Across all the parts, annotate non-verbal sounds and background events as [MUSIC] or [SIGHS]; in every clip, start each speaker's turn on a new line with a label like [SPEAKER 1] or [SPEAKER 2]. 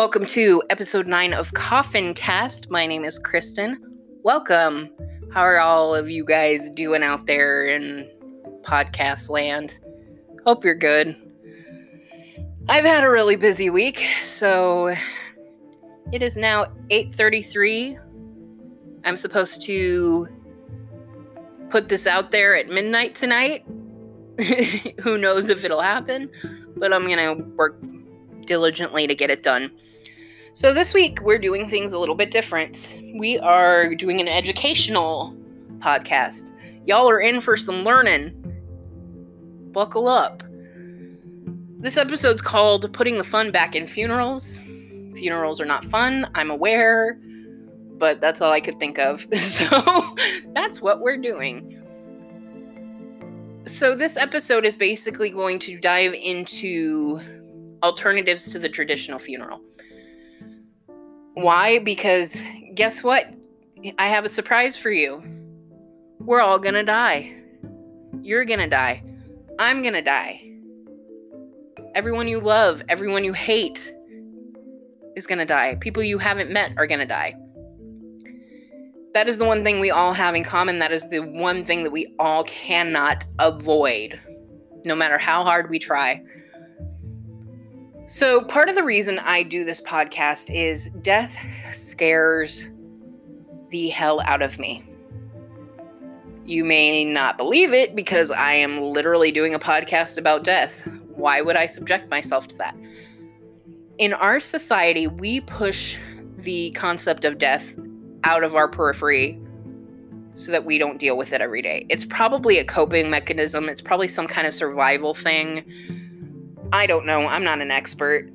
[SPEAKER 1] Welcome to episode 9 of Coffin Cast. My name is Kristen. Welcome. How are all of you guys doing out there in podcast land? Hope you're good. I've had a really busy week, so it is now 8:33. I'm supposed to put this out there at midnight tonight. [LAUGHS] Who knows if it'll happen, but I'm going to work diligently to get it done. So, this week we're doing things a little bit different. We are doing an educational podcast. Y'all are in for some learning. Buckle up. This episode's called Putting the Fun Back in Funerals. Funerals are not fun, I'm aware, but that's all I could think of. [LAUGHS] So, that's what we're doing. So, this episode is basically going to dive into alternatives to the traditional funeral. Why? Because guess what? I have a surprise for you. We're all gonna die. You're gonna die. I'm gonna die. Everyone you love, everyone you hate is gonna die. People you haven't met are gonna die. That is the one thing we all have in common. That is the one thing that we all cannot avoid, no matter how hard we try. So, part of the reason I do this podcast is death scares the hell out of me. You may not believe it because I am literally doing a podcast about death. Why would I subject myself to that? In our society, we push the concept of death out of our periphery so that we don't deal with it every day. It's probably a coping mechanism, it's probably some kind of survival thing I don't know. I'm not an expert.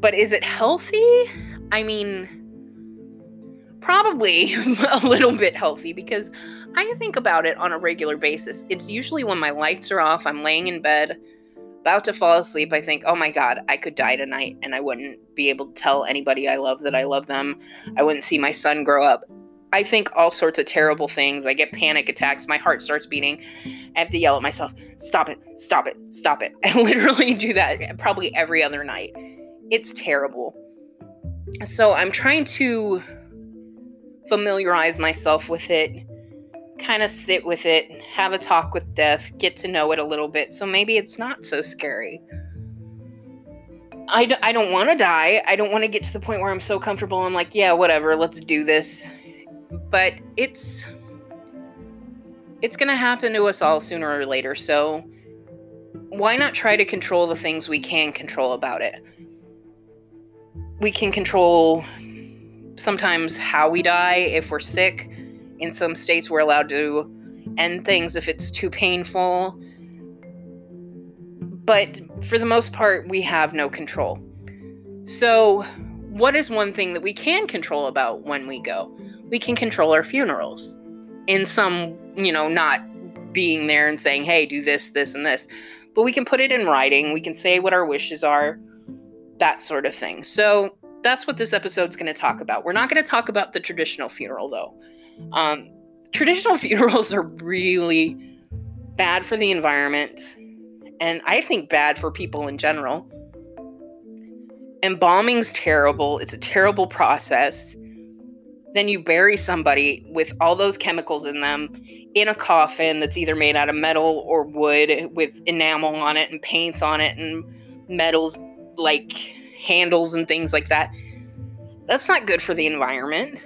[SPEAKER 1] But is it healthy? I mean, probably [LAUGHS] a little bit healthy because I think about it on a regular basis. It's usually when my lights are off, I'm laying in bed, about to fall asleep. I think, oh my God, I could die tonight and I wouldn't be able to tell anybody I love that I love them. I wouldn't see my son grow up. I think all sorts of terrible things. I get panic mm-hmm. attacks. My heart starts beating. I have to yell at myself, stop it, stop it, stop it. [LAUGHS] I literally do that probably every other night. It's terrible. So I'm trying to familiarize myself with it, kind of sit with it, have a talk with death, get to know it a little bit. So maybe it's not so scary. I d- I don't want to die. I don't want to get to the point where I'm so comfortable. I'm like, yeah, whatever, let's do this but it's it's going to happen to us all sooner or later. So why not try to control the things we can control about it? We can control sometimes how we die if we're sick. In some states, we're allowed to end things if it's too painful. But for the most part, we have no control. So, what is one thing that we can control about when we go? We can control our funerals in some, you know, not being there and saying, hey, do this, this, and this. But we can put it in writing. We can say what our wishes are, that sort of thing. So that's what this episode's going to talk about. We're not going to talk about the traditional funeral, though. Um, traditional [LAUGHS] funerals are really bad for the environment, and I think bad for people in general. Embalming's terrible. It's a terrible process. Then you bury somebody with all those chemicals in them in a coffin that's either made out of metal or wood with enamel on it and paints on it and metals like handles and things like that. That's not good for the environment.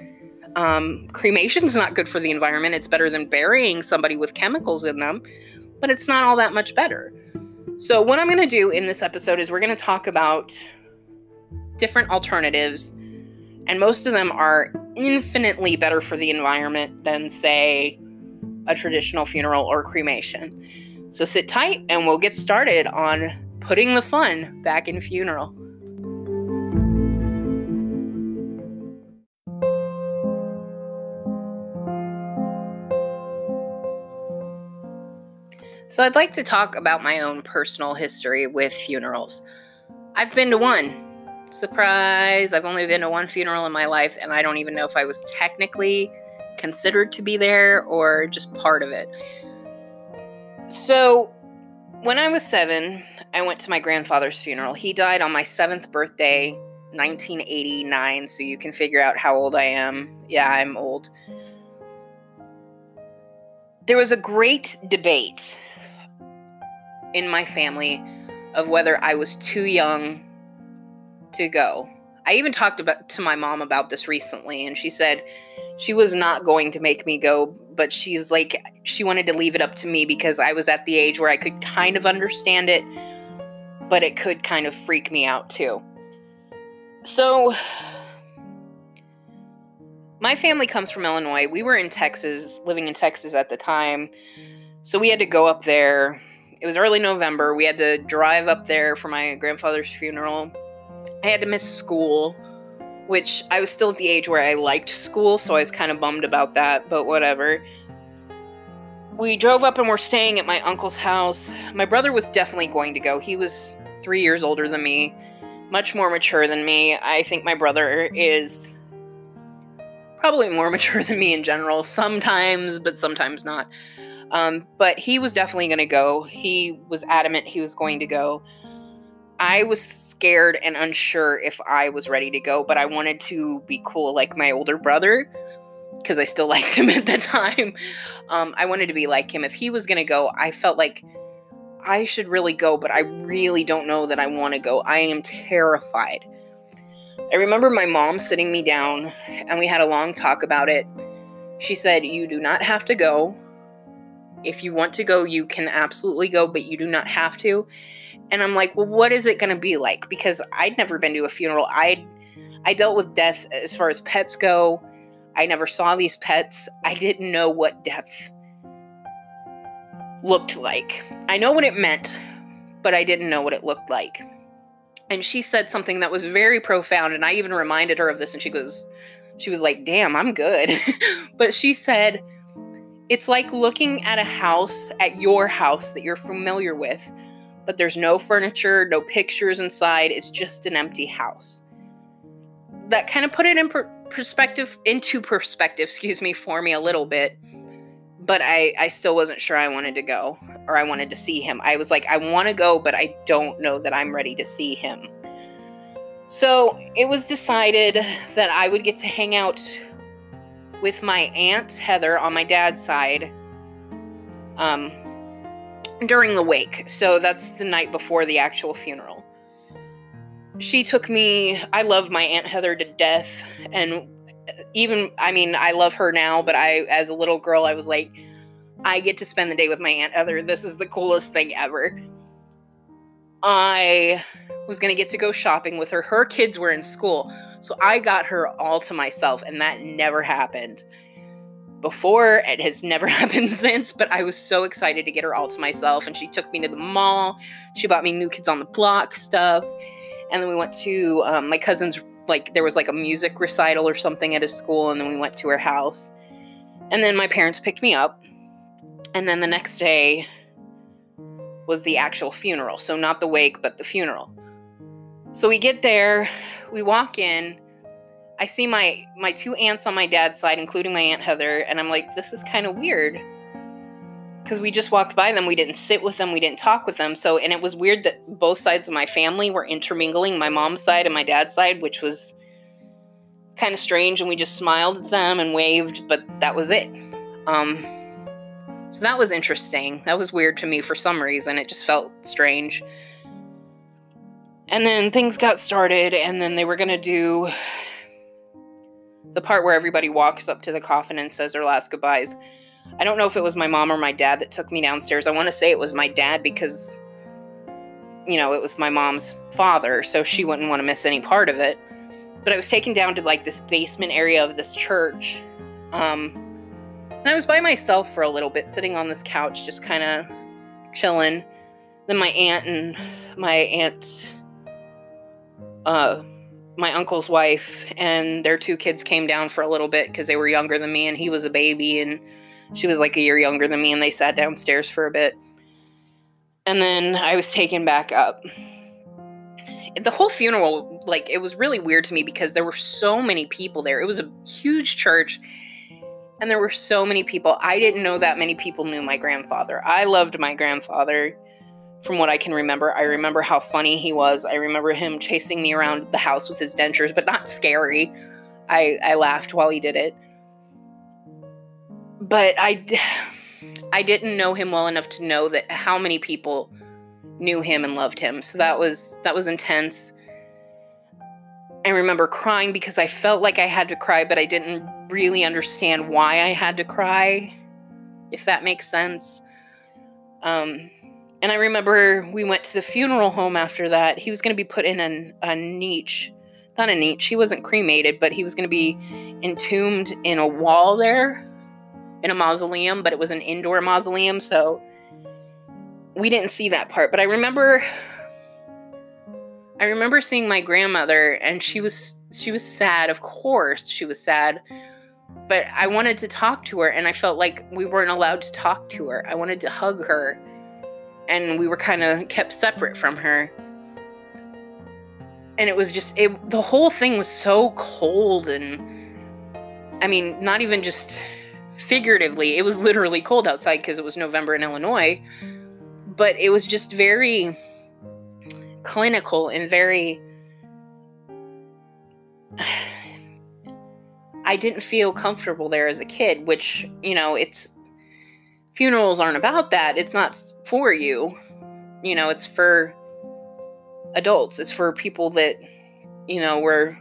[SPEAKER 1] Um, cremation's not good for the environment. It's better than burying somebody with chemicals in them, but it's not all that much better. So, what I'm going to do in this episode is we're going to talk about different alternatives and most of them are infinitely better for the environment than, say, a traditional funeral or cremation. So sit tight and we'll get started on putting the fun back in funeral. So, I'd like to talk about my own personal history with funerals. I've been to one, Surprise! I've only been to one funeral in my life, and I don't even know if I was technically considered to be there or just part of it. So, when I was seven, I went to my grandfather's funeral. He died on my seventh birthday, 1989, so you can figure out how old I am. Yeah, I'm old. There was a great debate in my family of whether I was too young to go. I even talked about to my mom about this recently and she said she was not going to make me go, but she was like she wanted to leave it up to me because I was at the age where I could kind of understand it, but it could kind of freak me out too. So my family comes from Illinois. We were in Texas, living in Texas at the time. So we had to go up there. It was early November. We had to drive up there for my grandfather's funeral. I had to miss school, which I was still at the age where I liked school, so I was kind of bummed about that, but whatever. We drove up and we're staying at my uncle's house. My brother was definitely going to go. He was three years older than me, much more mature than me. I think my brother is probably more [LAUGHS] mature than me in general, sometimes, but sometimes not. Um, but he was definitely going to go. He was adamant he was going to go. I was scared and unsure if I was ready to go, but I wanted to be cool like my older brother because I still [LAUGHS] liked him at the time. Um, I wanted to be like him. If he was going to go, I felt like I should really go, but I really don't know that I want to go. I am terrified. I remember my mom sitting me down and we had a long talk about it. She said, You do not have to go. If you want to go, you can absolutely go, but you do not have to. And I'm like, Well, what is it going to be like? Because I'd never been to a funeral. I I dealt with death as far as pets go. I never saw these pets. I didn't know what death looked like. I know what it meant, but I didn't know what it looked like and she said something that was very profound and i even reminded her of this and she goes she was like damn i'm good [LAUGHS] but she said it's like looking at a house at your house that you're familiar with but there's no furniture no pictures inside it's just an empty house that kind of put it in per- perspective into perspective excuse me for me a little bit but I, I still wasn't sure I wanted to go or I wanted to see him. I was like, I want to go, but I don't know that I'm ready to see him. So it was decided that I would get to hang out with my aunt Heather on my dad's side um, during the wake. So that's the night before the actual funeral. She took me, I love my aunt Heather to death. And uh, even I mean, I love her now, but I as a little girl I was like I get to spend the day with my aunt Heather. This is the coolest thing ever. I was going to get to go shopping with her. Her kids were in school. So I got her all to myself and that never happened before. It has never [LAUGHS] happened since, but I was so excited to get her all to myself and she took me to the mall. She bought me new kids on the block stuff. And then we went to um, my cousin's like there was like a music recital or something at his school and then we went to her house and then my parents picked me up and then the next day was the actual funeral so not the wake but the funeral so we get there we walk in i see my my two aunts on my dad's side including my aunt heather and i'm like this is kind of weird because we just walked by them. We didn't sit with them. We didn't talk with them. So, and it was weird that both sides of my family were intermingling my mom's side and my dad's side, which was kind of strange. And we just smiled at them and waved, but that was it. Um, so that was interesting. That was weird to me for some reason. It just felt strange. And then things got started, and then they were going to do the part where everybody walks up to the coffin and says their last goodbyes. I don't know if it was my mom or my dad that took me downstairs. I want to say it was my dad because, you know, it was my mom's father, so she wouldn't want to miss any part of it. But I was taken down to like this basement area of this church. Um, and I was by myself for a little bit, sitting on this couch, just kind of chilling. Then my aunt and my aunt, uh, my uncle's wife and their two kids came down for a little bit because they were younger than me and he was a baby and she was like a year younger than me, and they sat downstairs for a bit. And then I was taken back up. The whole funeral, like, it was really weird to me because there were so many people there. It was a huge church, and there were so many people. I didn't know that many people knew my grandfather. I loved my grandfather from what I can remember. I remember how funny he was. I remember him chasing me around the house with his dentures, but not scary. I, I laughed while he did it. But I, [SIGHS] I didn't know him well enough to know that how many people knew him and loved him. So that was that was intense. I remember crying because I felt like I had to cry, but I didn't really understand why I had to cry, if that makes sense. Um, and I remember we went to the funeral home after that. He was going to be put in a, a niche. Not a niche. He wasn't cremated, but he was going to be entombed in a wall there in a mausoleum, but it was an indoor mausoleum. So we didn't see that part. But I remember I remember seeing my grandmother and she was she was sad, of course. She was sad. But I wanted to talk to her and I felt like we weren't allowed to talk to her. I wanted to hug her and we were kind of kept separate from her. And it was just it the whole thing was so cold and I mean, not even just figuratively. It was literally cold outside because it was November in Illinois. But it was just very clinical and very [SIGHS] I didn't feel comfortable there as a kid, which, you know, it's funerals aren't about that. It's not for you. You know, it's for adults. It's for people that, you know, were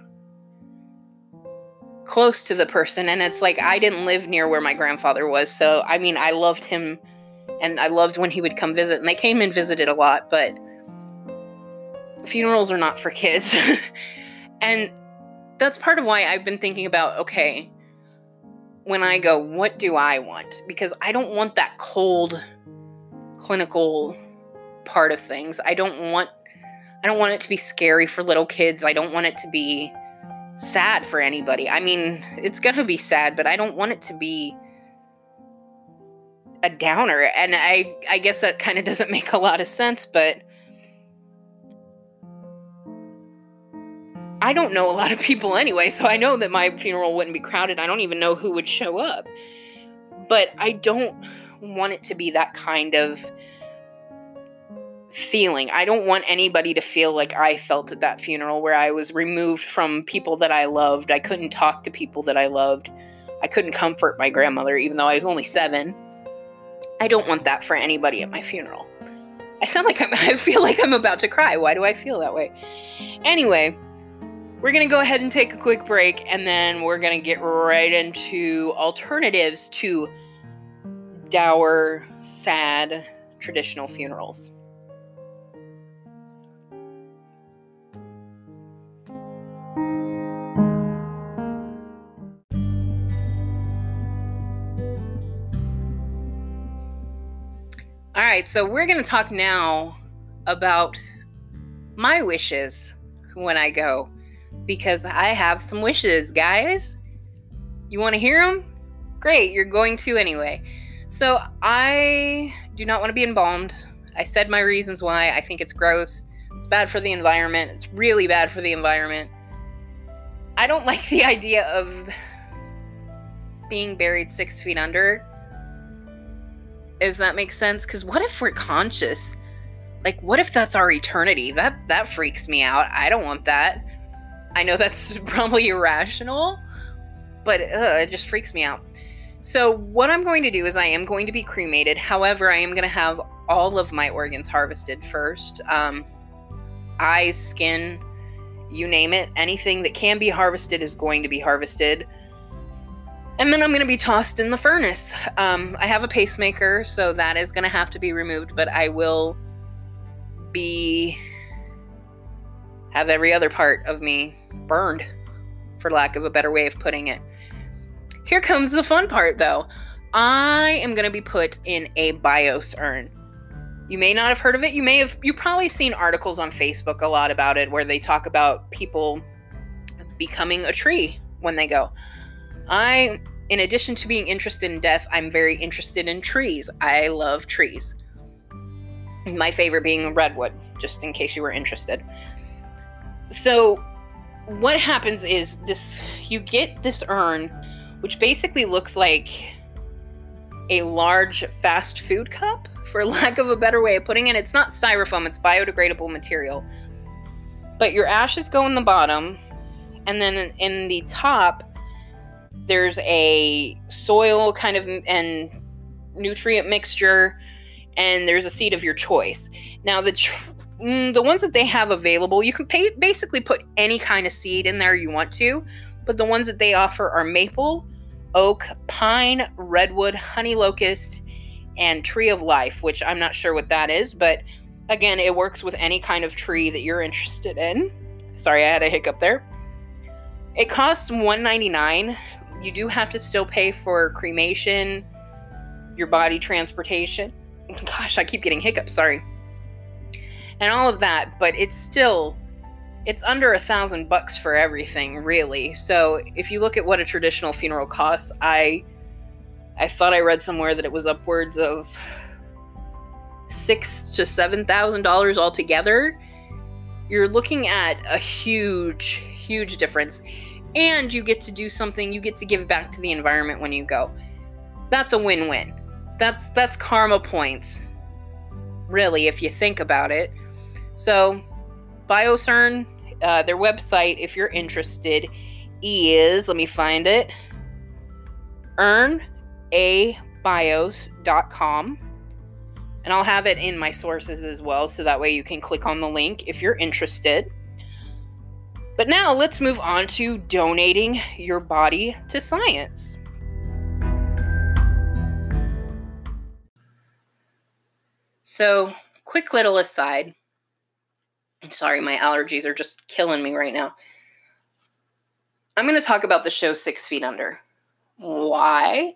[SPEAKER 1] close to the person and it's like I didn't live near where my grandfather was. So, I mean, I loved him and I loved when he would come visit and they came and visited a lot, but funerals are not for kids. [LAUGHS] and that's part of why I've been thinking about okay, when I go, what do I want? Because I don't want that cold clinical part of things. I don't want I don't want it to be scary for little kids. I don't want it to be sad for anybody. I mean, it's going to be sad, but I don't want it to be a downer. And I I guess that kind of [LAUGHS] doesn't make a lot of sense, but I don't know a lot of people anyway, so I know that my funeral wouldn't be crowded. I don't even know who would show up. But I don't want it to be that kind of feeling. I don't want anybody to feel like I felt at that funeral where I was removed from people that I loved. I couldn't talk to people that I loved. I couldn't comfort my grandmother even though I was only 7. I don't want that for anybody at my funeral. I sound like I'm [LAUGHS] I feel like I'm about to cry. Why do I feel that way? Anyway, we're going to go ahead and take a quick break and then we're going to get right into alternatives to dour, sad, traditional funerals. All right, so we're going to talk now about my wishes when I go because I have some wishes, guys. You want to hear them? Great, you're going to anyway. So, I do not want to be embalmed. I said my reasons why. I think it's gross. It's bad for the environment. It's really bad for the environment. I don't [LAUGHS] like the idea of being buried six feet under. If that makes sense. Because what if we're conscious? Like, what if that's our eternity? That that freaks me out. I don't want that. I know that's [LAUGHS] probably irrational, but uh, it just freaks me out. So, what I'm going to do is I am going to be cremated. However, I am going to have all of my organs harvested first um, eyes, skin, you name it. Anything that can be harvested is going to be harvested. And then I'm going to be tossed in the furnace. Um, I have a pacemaker, so that is going to have to be removed, but I will be have every other part of me burned, for lack of a better way of putting it. Here comes the fun part though. I am going to be put in a bios urn. You may not have heard of it. You may have, you've probably seen articles on Facebook a lot about it where they talk about people becoming a tree when they go. I, in addition to being interested in death, I'm very interested in trees. I love trees. My favorite being redwood, just in case you were interested. So, what happens is this you get this urn, which basically looks like a large fast food cup. for [LAUGHS] lack of a better way of putting it. It's not styrofoam, it's biodegradable material. But your ashes go in the bottom, and then in the top, there's a soil kind of and nutrient mixture, and there's a seed of your choice. Now, the tr- Mm, the ones that they have available, you can pay, basically put any kind of seed in there you want to, but the ones that they offer are maple, oak, pine, redwood, honey locust, and tree of life, which I'm not sure what that is, but again, it works with any kind of tree that you're interested in. Sorry, I had a hiccup there. It costs 199. You do have to still pay for cremation, your body transportation. [LAUGHS] Gosh, I keep getting hiccups, sorry. And all of that, but it's still it's under a thousand bucks for everything, really. So if you look at what a traditional funeral costs, I I thought I read somewhere that it was upwards of six to seven thousand dollars altogether. You're looking at a huge, huge difference. And you get to do something, you get to give back to the environment when you go. That's a win-win. That's that's karma points. Really, if you think about it. So Bios Urn, uh, their website, if you're interested, is let me find it. urnabios.com. And I'll have it in my sources as well, so that way you can click on the link if you're interested. But now let's move on to donating your body to science. So, quick little aside Sorry, my allergies are just killing me right now. I'm going to talk about the show Six Feet Under. Why?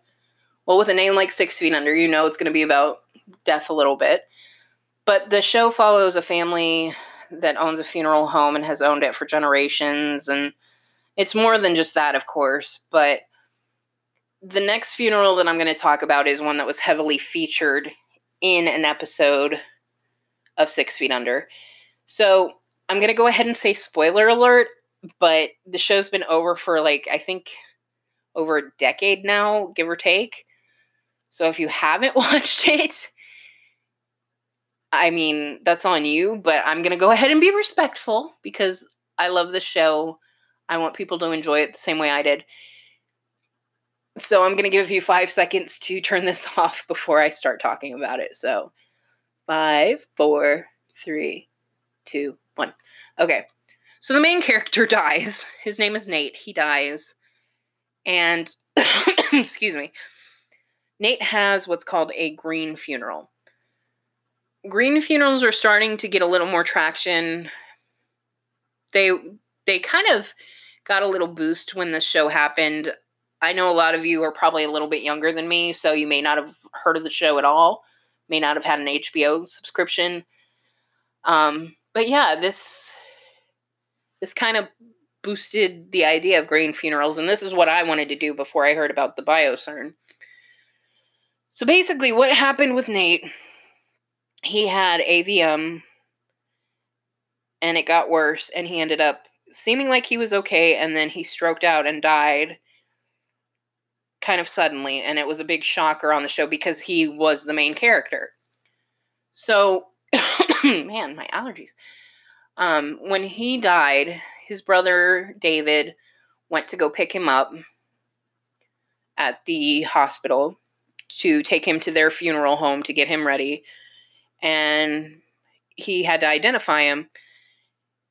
[SPEAKER 1] Well, with a name like Six Feet Under, you know it's going to be about death a little bit. But the show follows a family that owns a funeral home and has owned it for generations. And it's more than just that, of course. But the next funeral that I'm going to talk about is one that was heavily featured in an episode of Six Feet Under. So I'm gonna go ahead and say spoiler alert, but the show's been over for like I think over a decade now, give or take. So if you haven't [LAUGHS] watched it, I mean, that's on you, but I'm going to go ahead and be respectful because I love the show. I want people to enjoy it the same way I did. So I'm going to give you five seconds to turn this [LAUGHS] off before I start talking about it. So five, four, three, two, one. Okay. So the main character [LAUGHS] dies. His name is Nate. He dies. And, [COUGHS] excuse me, Nate has what's called a green funeral. Green funerals are starting to get a little more traction. They they kind of got a little boost when this show happened. I know a lot of you are probably a little bit younger than me, so you may not have heard of the show at all, may not have had an HBO subscription. Um, but yeah, this this kind of boosted the idea of green funerals, and this is what I wanted to do before I heard about the bios urn. So basically, what happened with Nate? He had AVM, and it got worse, and he ended up seeming like he was okay, and then he stroked out and died kind of suddenly, and it was a big shocker on the show because he was the main character. So [COUGHS] man, my allergies. Um, when he died, his brother David went to go pick him up at the hospital to take him to their funeral home to get him ready. And he had to identify him.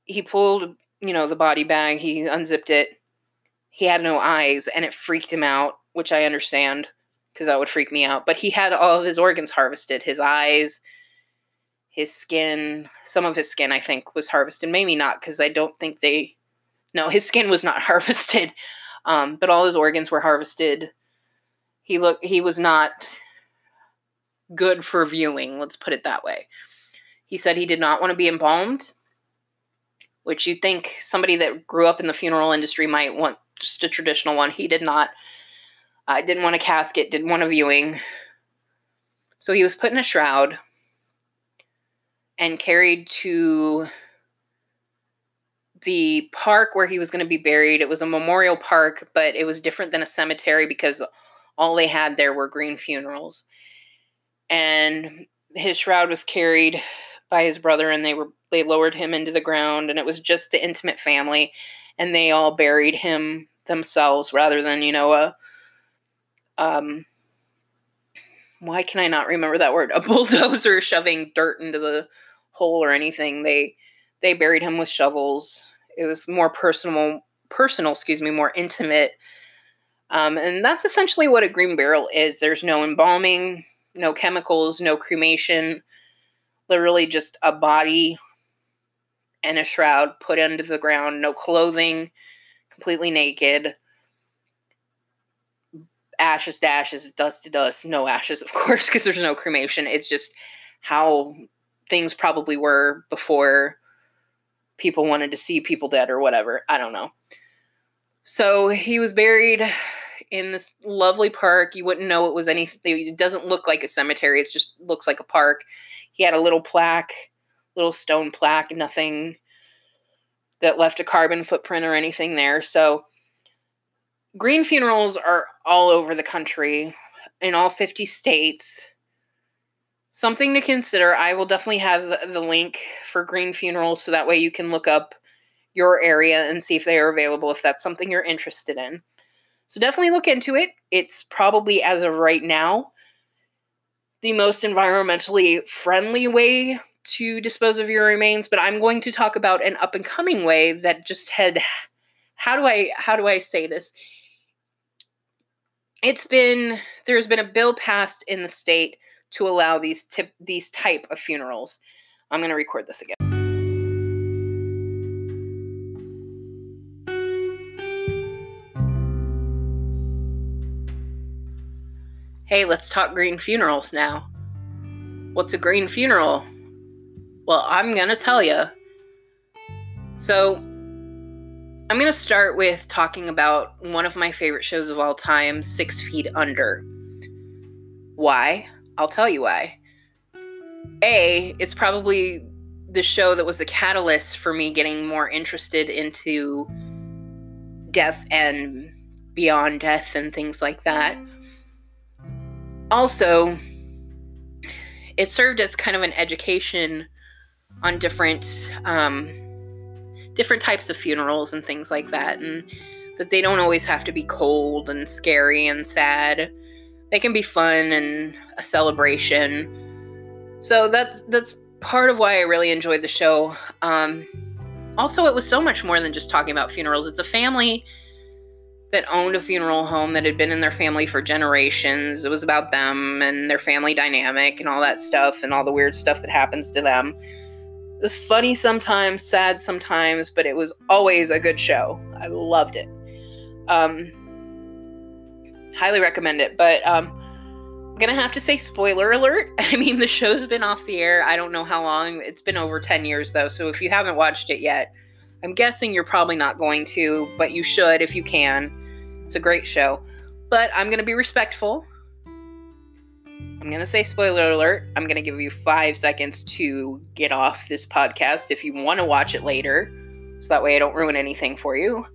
[SPEAKER 1] He pulled, you know, the body bag, he unzipped it. He had no eyes, and it freaked him out, which I understand because that would freak me out. But he had all of his organs harvested his eyes, his skin, some of his skin, I think, was harvested. Maybe not, because I don't think they. No, his skin was not [LAUGHS] harvested, um, but all his organs were harvested. He looked. He was not good for viewing. Let's put it that way. He said he did not want to be embalmed, which you'd think somebody that grew up in the funeral industry might want just a traditional one. He did not. I uh, didn't want a casket. Didn't want a viewing. So he was put in a shroud and carried to the park where he was going to be buried. It was a memorial park, but it was different than a cemetery because all they had there were green funerals. And his shroud was carried by his brother and they were they lowered him into the ground and it was just the intimate family and they all buried him themselves rather than you know a um why can i not remember that word a [LAUGHS] bulldozer shoving dirt into the hole or anything they they buried him with shovels it was more personal personal excuse me more intimate um, and that's essentially what a green burial is there's no embalming no chemicals no cremation literally just a body and a shroud put into the ground, no clothing, completely naked. Ashes to ashes, dust to dust, no ashes, of course, because there's no cremation. It's just how things probably were before people wanted to see people dead or whatever. I don't know. So he was buried in this lovely park. You wouldn't know it was anything. It doesn't look like a cemetery. It just looks like a park. He had a little plaque, little stone plaque, nothing that left a carbon footprint or anything there. So green funerals are all over the country in all 50 states. Something to consider. I will definitely have the link for green funerals so that way you can look up your area and see if they are available if that's something you're interested in. So definitely look into it. It's probably as of right now the most environmentally friendly way to dispose of your remains, but I'm going to talk about an up and coming way that just had how do I how do I say this? It's been there's been a bill passed in the state to allow these tip these type of funerals. I'm going to record this again. Hey, let's talk green funerals now. What's a green funeral? Well, I'm going to tell you. So, I'm going to start with talking about one of my favorite shows of all time, Six Feet Under. Why? I'll tell you why. A, it's probably the show that was the catalyst for me getting more interested into death and beyond death and things like that also, it served as kind of an education on different um, different types of funerals and things like that, and that they don't always have to be cold and scary and sad. They can be fun and a celebration. So that's that's part of why I really enjoyed the show. Um, also, it was so much more than just talking about funerals. It's a family that owned a funeral home that had been in their family for generations. It was about them and their family dynamic and all that stuff and all the weird stuff that happens to them. It was funny sometimes, sad sometimes, but it was always a good show. I loved it. Um, highly recommend it. But um, I'm gonna have to say spoiler alert. [LAUGHS] I mean, the show's been off the air. I don't know how long. It's been over 10 years though. So if you haven't watched it yet, I'm guessing you're probably not going to, but you should if you can. It's a great show. But I'm to be respectful. I'm going to say spoiler alert. I'm going to give you five seconds to get off this podcast if you want to watch it later. So that way I don't ruin anything for you.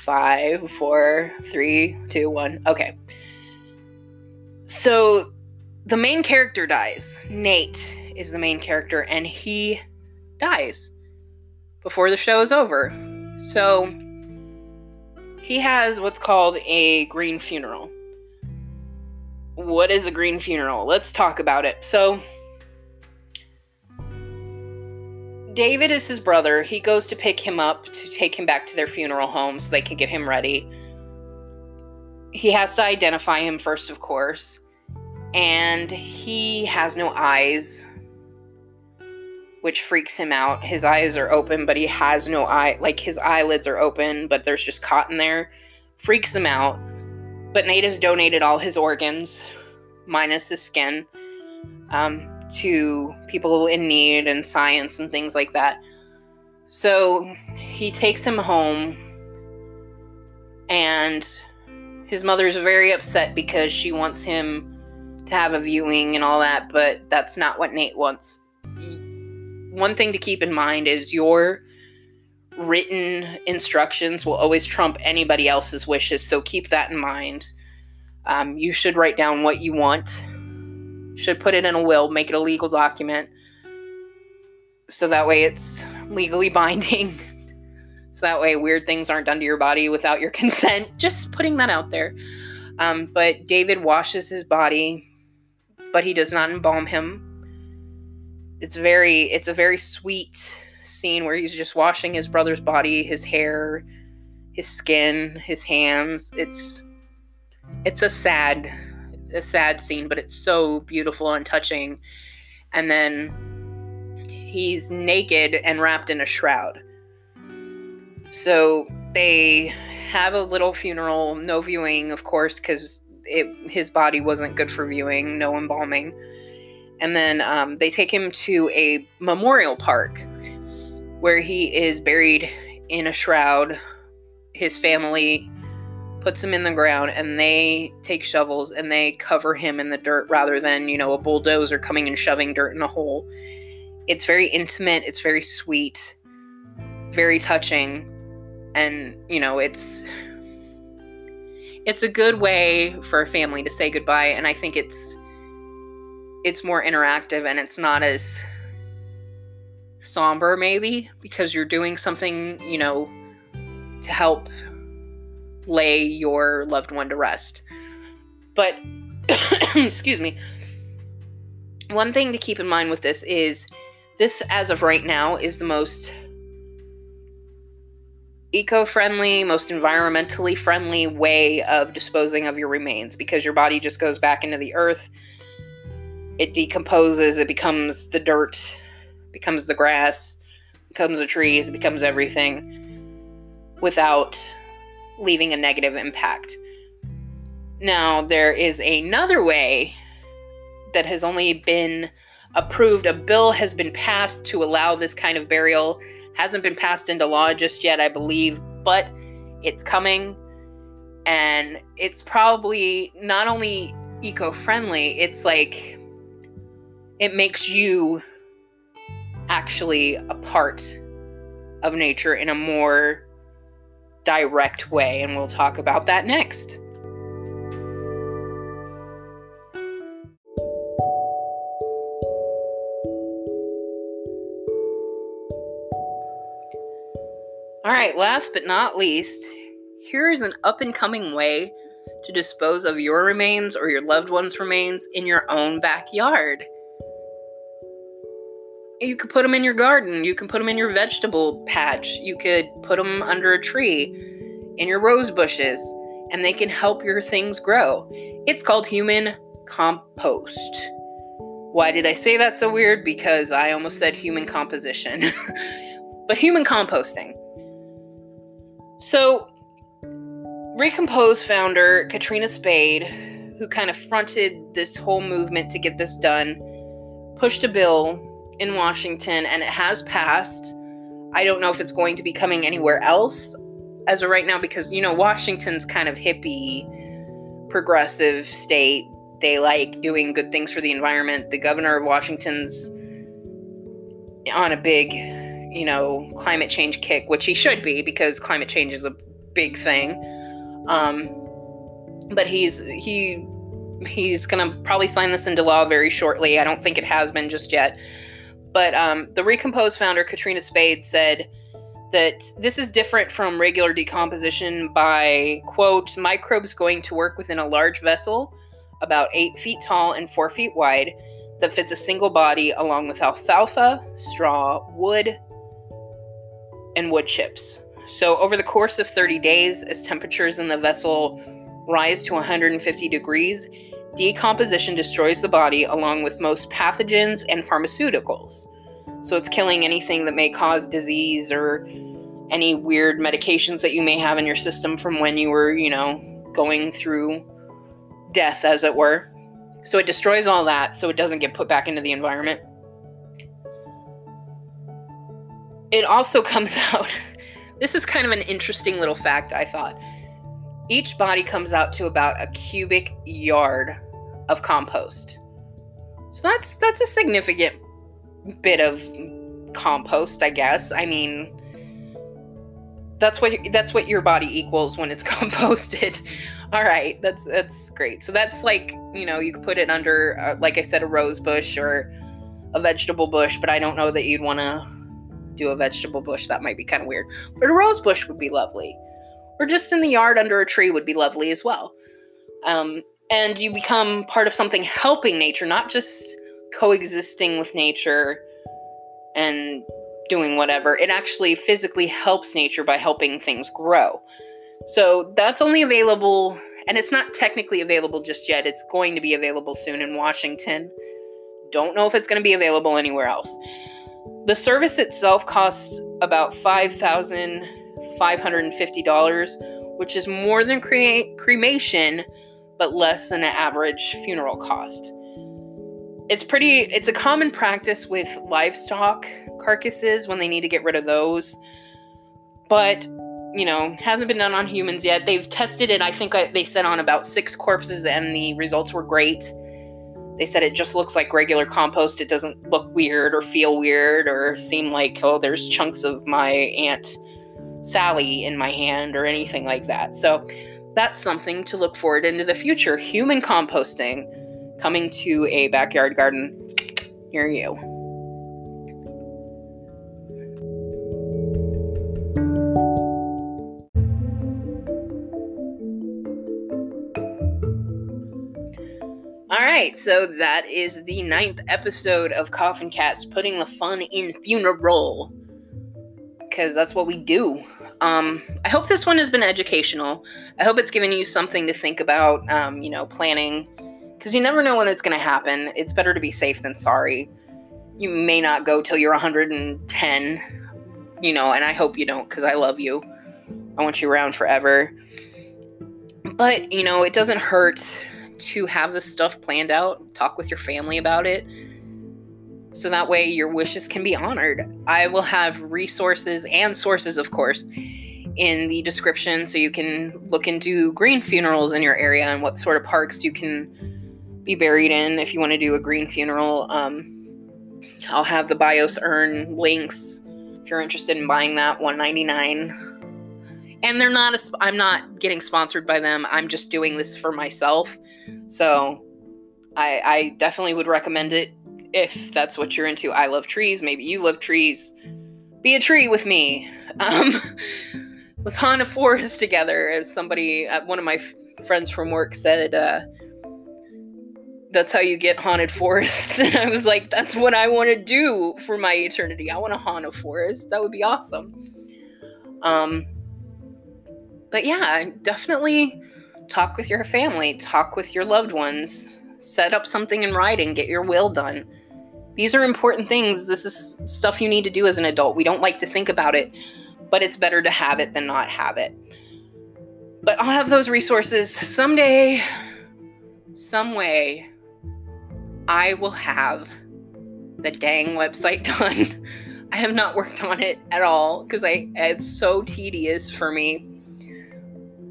[SPEAKER 1] Five, four, three, two, one. Okay. So the main character dies. Nate is the main character, and he dies before the show is over. So he has what's called a green funeral. What is a green funeral? Let's talk about it. So David is his brother. He goes to pick him up to take him back to their funeral home so they can get him ready. He has to identify him first, of course. And he has no eyes which freaks him out. His eyes are open, but he has no eye. Like his eyelids are open, but there's just cotton there. Freaks him out. But Nate has donated all his organs, minus his skin, um, to people in need and science and things like that. So he takes him home, and his mother's very upset because she wants him to have a viewing and all that, but that's not what Nate wants one thing to keep in mind is your written instructions will always trump anybody else's wishes, so keep that in mind. Um, you should write down what you want should put it in a will, make it a legal document. So that way it's legally binding. [LAUGHS] so that way weird things aren't done to your body without your [LAUGHS] consent. Just putting that out there. Um, but David washes his body, but he does not embalm him. It's very it's a very sweet scene where he's just washing his brother's body, his hair, his skin, his hands. It's it's a sad a sad scene, but it's so beautiful and touching. And then he's naked and wrapped in a shroud. So they have a little funeral, no viewing, of course, because his body wasn't good for viewing, no embalming. And then um, they take him to a memorial park where he is buried in a shroud. His family puts him in the ground and they take shovels and they cover him in the dirt rather than, you know, a bulldozer coming and shoving dirt in a hole. It's very intimate, it's very sweet, very touching, and, you know, it's it's a good way for a family to say goodbye and I think it's it's more interactive and it's not as somber maybe because you're doing something, you know, to help lay your loved one to rest. But, [COUGHS] excuse me, one thing to keep in mind with this is this, as of right now, is the most eco friendly, most environmentally friendly way of disposing of your remains because your body just goes back into the earth. It decomposes, it becomes the dirt, becomes the grass, becomes the trees, becomes everything without leaving a negative impact. Now, there is another way that has only been approved. A bill has been passed to allow this kind of burial. Hasn't been passed into law just yet, I believe, but it's coming. And it's probably not only eco friendly, it's like it makes you actually a part of nature in a more direct way, and we'll talk about that next. All right, last but not least, here is an up and coming way to dispose of your remains or your loved one's remains in your own backyard. You could put them in your garden. You can put them in your vegetable patch. You could put them under a tree, in your rose bushes, and they can help your things grow. It's called human compost. Why did I say that so weird? Because I almost said human composition. [LAUGHS] but human composting. So, Recompose founder Katrina Spade, who kind of fronted this whole movement to get this done, pushed a bill in Washington and it has passed. I don't know if it's going to be coming anywhere else as of right now because, you know, Washington's kind of hippie, progressive state. They like doing good things for the environment. The governor of Washington's on a big, you know, climate change kick, which he should be because climate change is a big thing. Um, but he's he he's gonna probably sign this into law very shortly. I don't think it has been just yet. But um, the Recompose founder, Katrina Spade, said that this is different from regular decomposition by, quote, microbes going to work within a large vessel about eight feet tall and four feet wide that fits a single body along with alfalfa, straw, wood, and wood chips. So, over the course of 30 days, as temperatures in the vessel rise to 150 degrees, Decomposition destroys the body along with most pathogens and pharmaceuticals. So it's killing anything that may cause disease or any weird medications that you may have in your system from when you were, you know, going through death, as it were. So it destroys all that so it doesn't get put back into the environment. It also [LAUGHS] comes out, this is kind of an interesting little fact, I thought. Each body comes out to about a cubic yard of compost. So that's that's a significant bit of compost, I guess. I mean, that's what that's what your body equals when it's [LAUGHS] composted. All right, that's that's great. So that's like you know you could put it under uh, like I said a rose bush or a vegetable bush, but I don't know that you'd want to do a vegetable bush. That might be kind of weird. But a rose bush would be lovely, or just in the yard under a tree would be lovely as well. Um, and you become part of something helping nature, not just coexisting with nature and doing whatever. It actually physically helps nature by helping things grow. So that's only available, and it's not technically available just yet. It's going to be available soon in Washington. Don't know if it's going to be available anywhere else. The service itself costs about $5,550, which is more than cre- cremation, but less than an average funeral cost. It's pretty it's a common practice with livestock carcasses when they need to get rid of those but you know hasn't been done on humans yet. They've tested it. I think they said on about six corpses and the results were great. They said it just looks like regular compost. It doesn't look weird or feel weird or seem like oh there's chunks of my aunt sally in my hand or anything like that. So that's something to look forward into the future. Human composting coming to a backyard garden near you. All right, so that is the ninth episode of Coffin Cast putting the fun in funeral, because that's what we do. Um, I hope this one has been educational. I hope it's given you something to think about. Um, you know, planning because you never know when it's going to happen. It's better to be safe than sorry. You may not go till you're 110, you know, and I hope you don't because I love you. I want you around forever. But, you know, it doesn't hurt to have this stuff planned out, talk with your family about it. So that way your wishes can be honored. I will have resources and sources, of course, in the description so you can look into green funerals in your area and what sort of parks you can be buried in if you want to do a green funeral. Um, I'll have the BIOS urn links if you're interested in buying that 199 and they're not i'm not getting sponsored by them i'm just doing this for myself so I, I definitely would recommend it if that's what you're into i love trees maybe you love trees be a tree with me um, [LAUGHS] let's haunt a forest together as somebody uh, one of my f- friends from work said uh, that's how you get haunted forests. [LAUGHS] And I was like, that's what I want to do for my eternity. I want to haunt a forest. That would be awesome. Um, but yeah, definitely talk with your family, talk with your loved ones, set up something in writing, get your will done. These are important things. This is stuff you need to do as an adult. We don't like to think about it, but it's better to have it than not have it. But I'll have those resources someday, some way I will have the dang website [LAUGHS] done. I have not worked on it at all because I it's so tedious for me.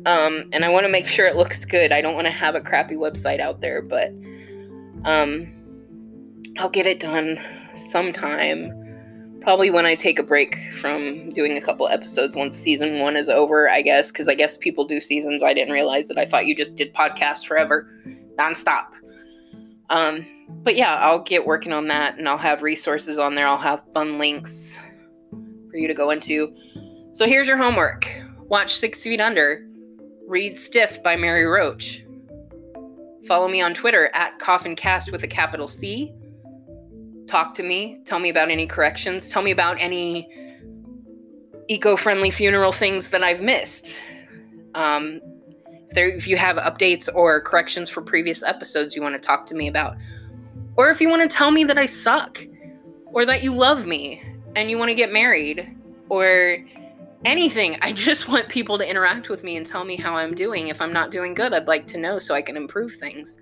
[SPEAKER 1] Um, and I want to make sure it looks good. I don't want to have a crappy website out there, but um, I'll get it done sometime. Probably when I take a break from doing a couple episodes once season one is over, I guess, because I guess people do seasons. I didn't realize that. I thought you just did podcasts forever, nonstop. Um, but yeah, I'll get working on that and I'll have resources on there. I'll have fun links for you to go into. So here's your homework watch Six Feet Under, read Stiff by Mary Roach. Follow me on Twitter at CoffinCast with a capital C. Talk to me. Tell me about any corrections. Tell me about any eco friendly funeral things that I've missed. Um, if, there, if you have updates or corrections for previous episodes you want to talk to me about, or if you want to tell me that I suck, or that you love me and you want to get married, or anything. I [LAUGHS] just want people to interact with me and tell me how I'm doing. If I'm not doing good, I'd like to know so I can improve things.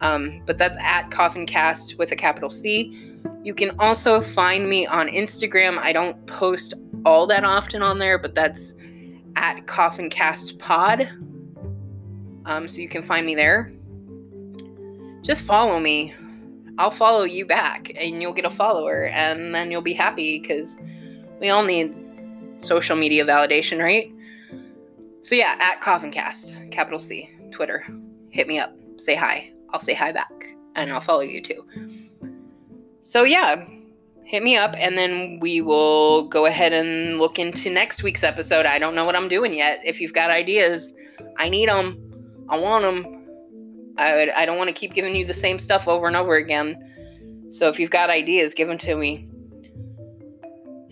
[SPEAKER 1] Um, but that's at CoffinCast with a capital C. You can also find me on Instagram. I don't post all that often on there, but that's at CoffinCast Pod. Um, so you can find me there. Just follow me. I'll follow you back and you'll get a follower and then you'll be happy because we all need social media validation, right? So yeah, at Coffincast, capital C, Twitter. Hit me up. Say hi. I'll say hi back. And I'll follow you too. So yeah, hit me up and then we will go ahead and look into next week's episode. I don't know what I'm doing yet. If you've got ideas, I need them. I want them. I, I don't want to keep giving you the same stuff over and over again. So if you've got ideas, give them to me.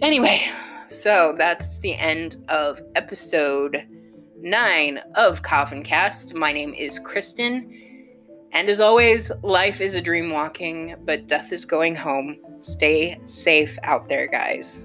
[SPEAKER 1] Anyway, so that's the end of episode 9 of Coffin Cast. My name is Kristen. And as always, life is a dream walking, but death is going home. Stay safe out there, guys.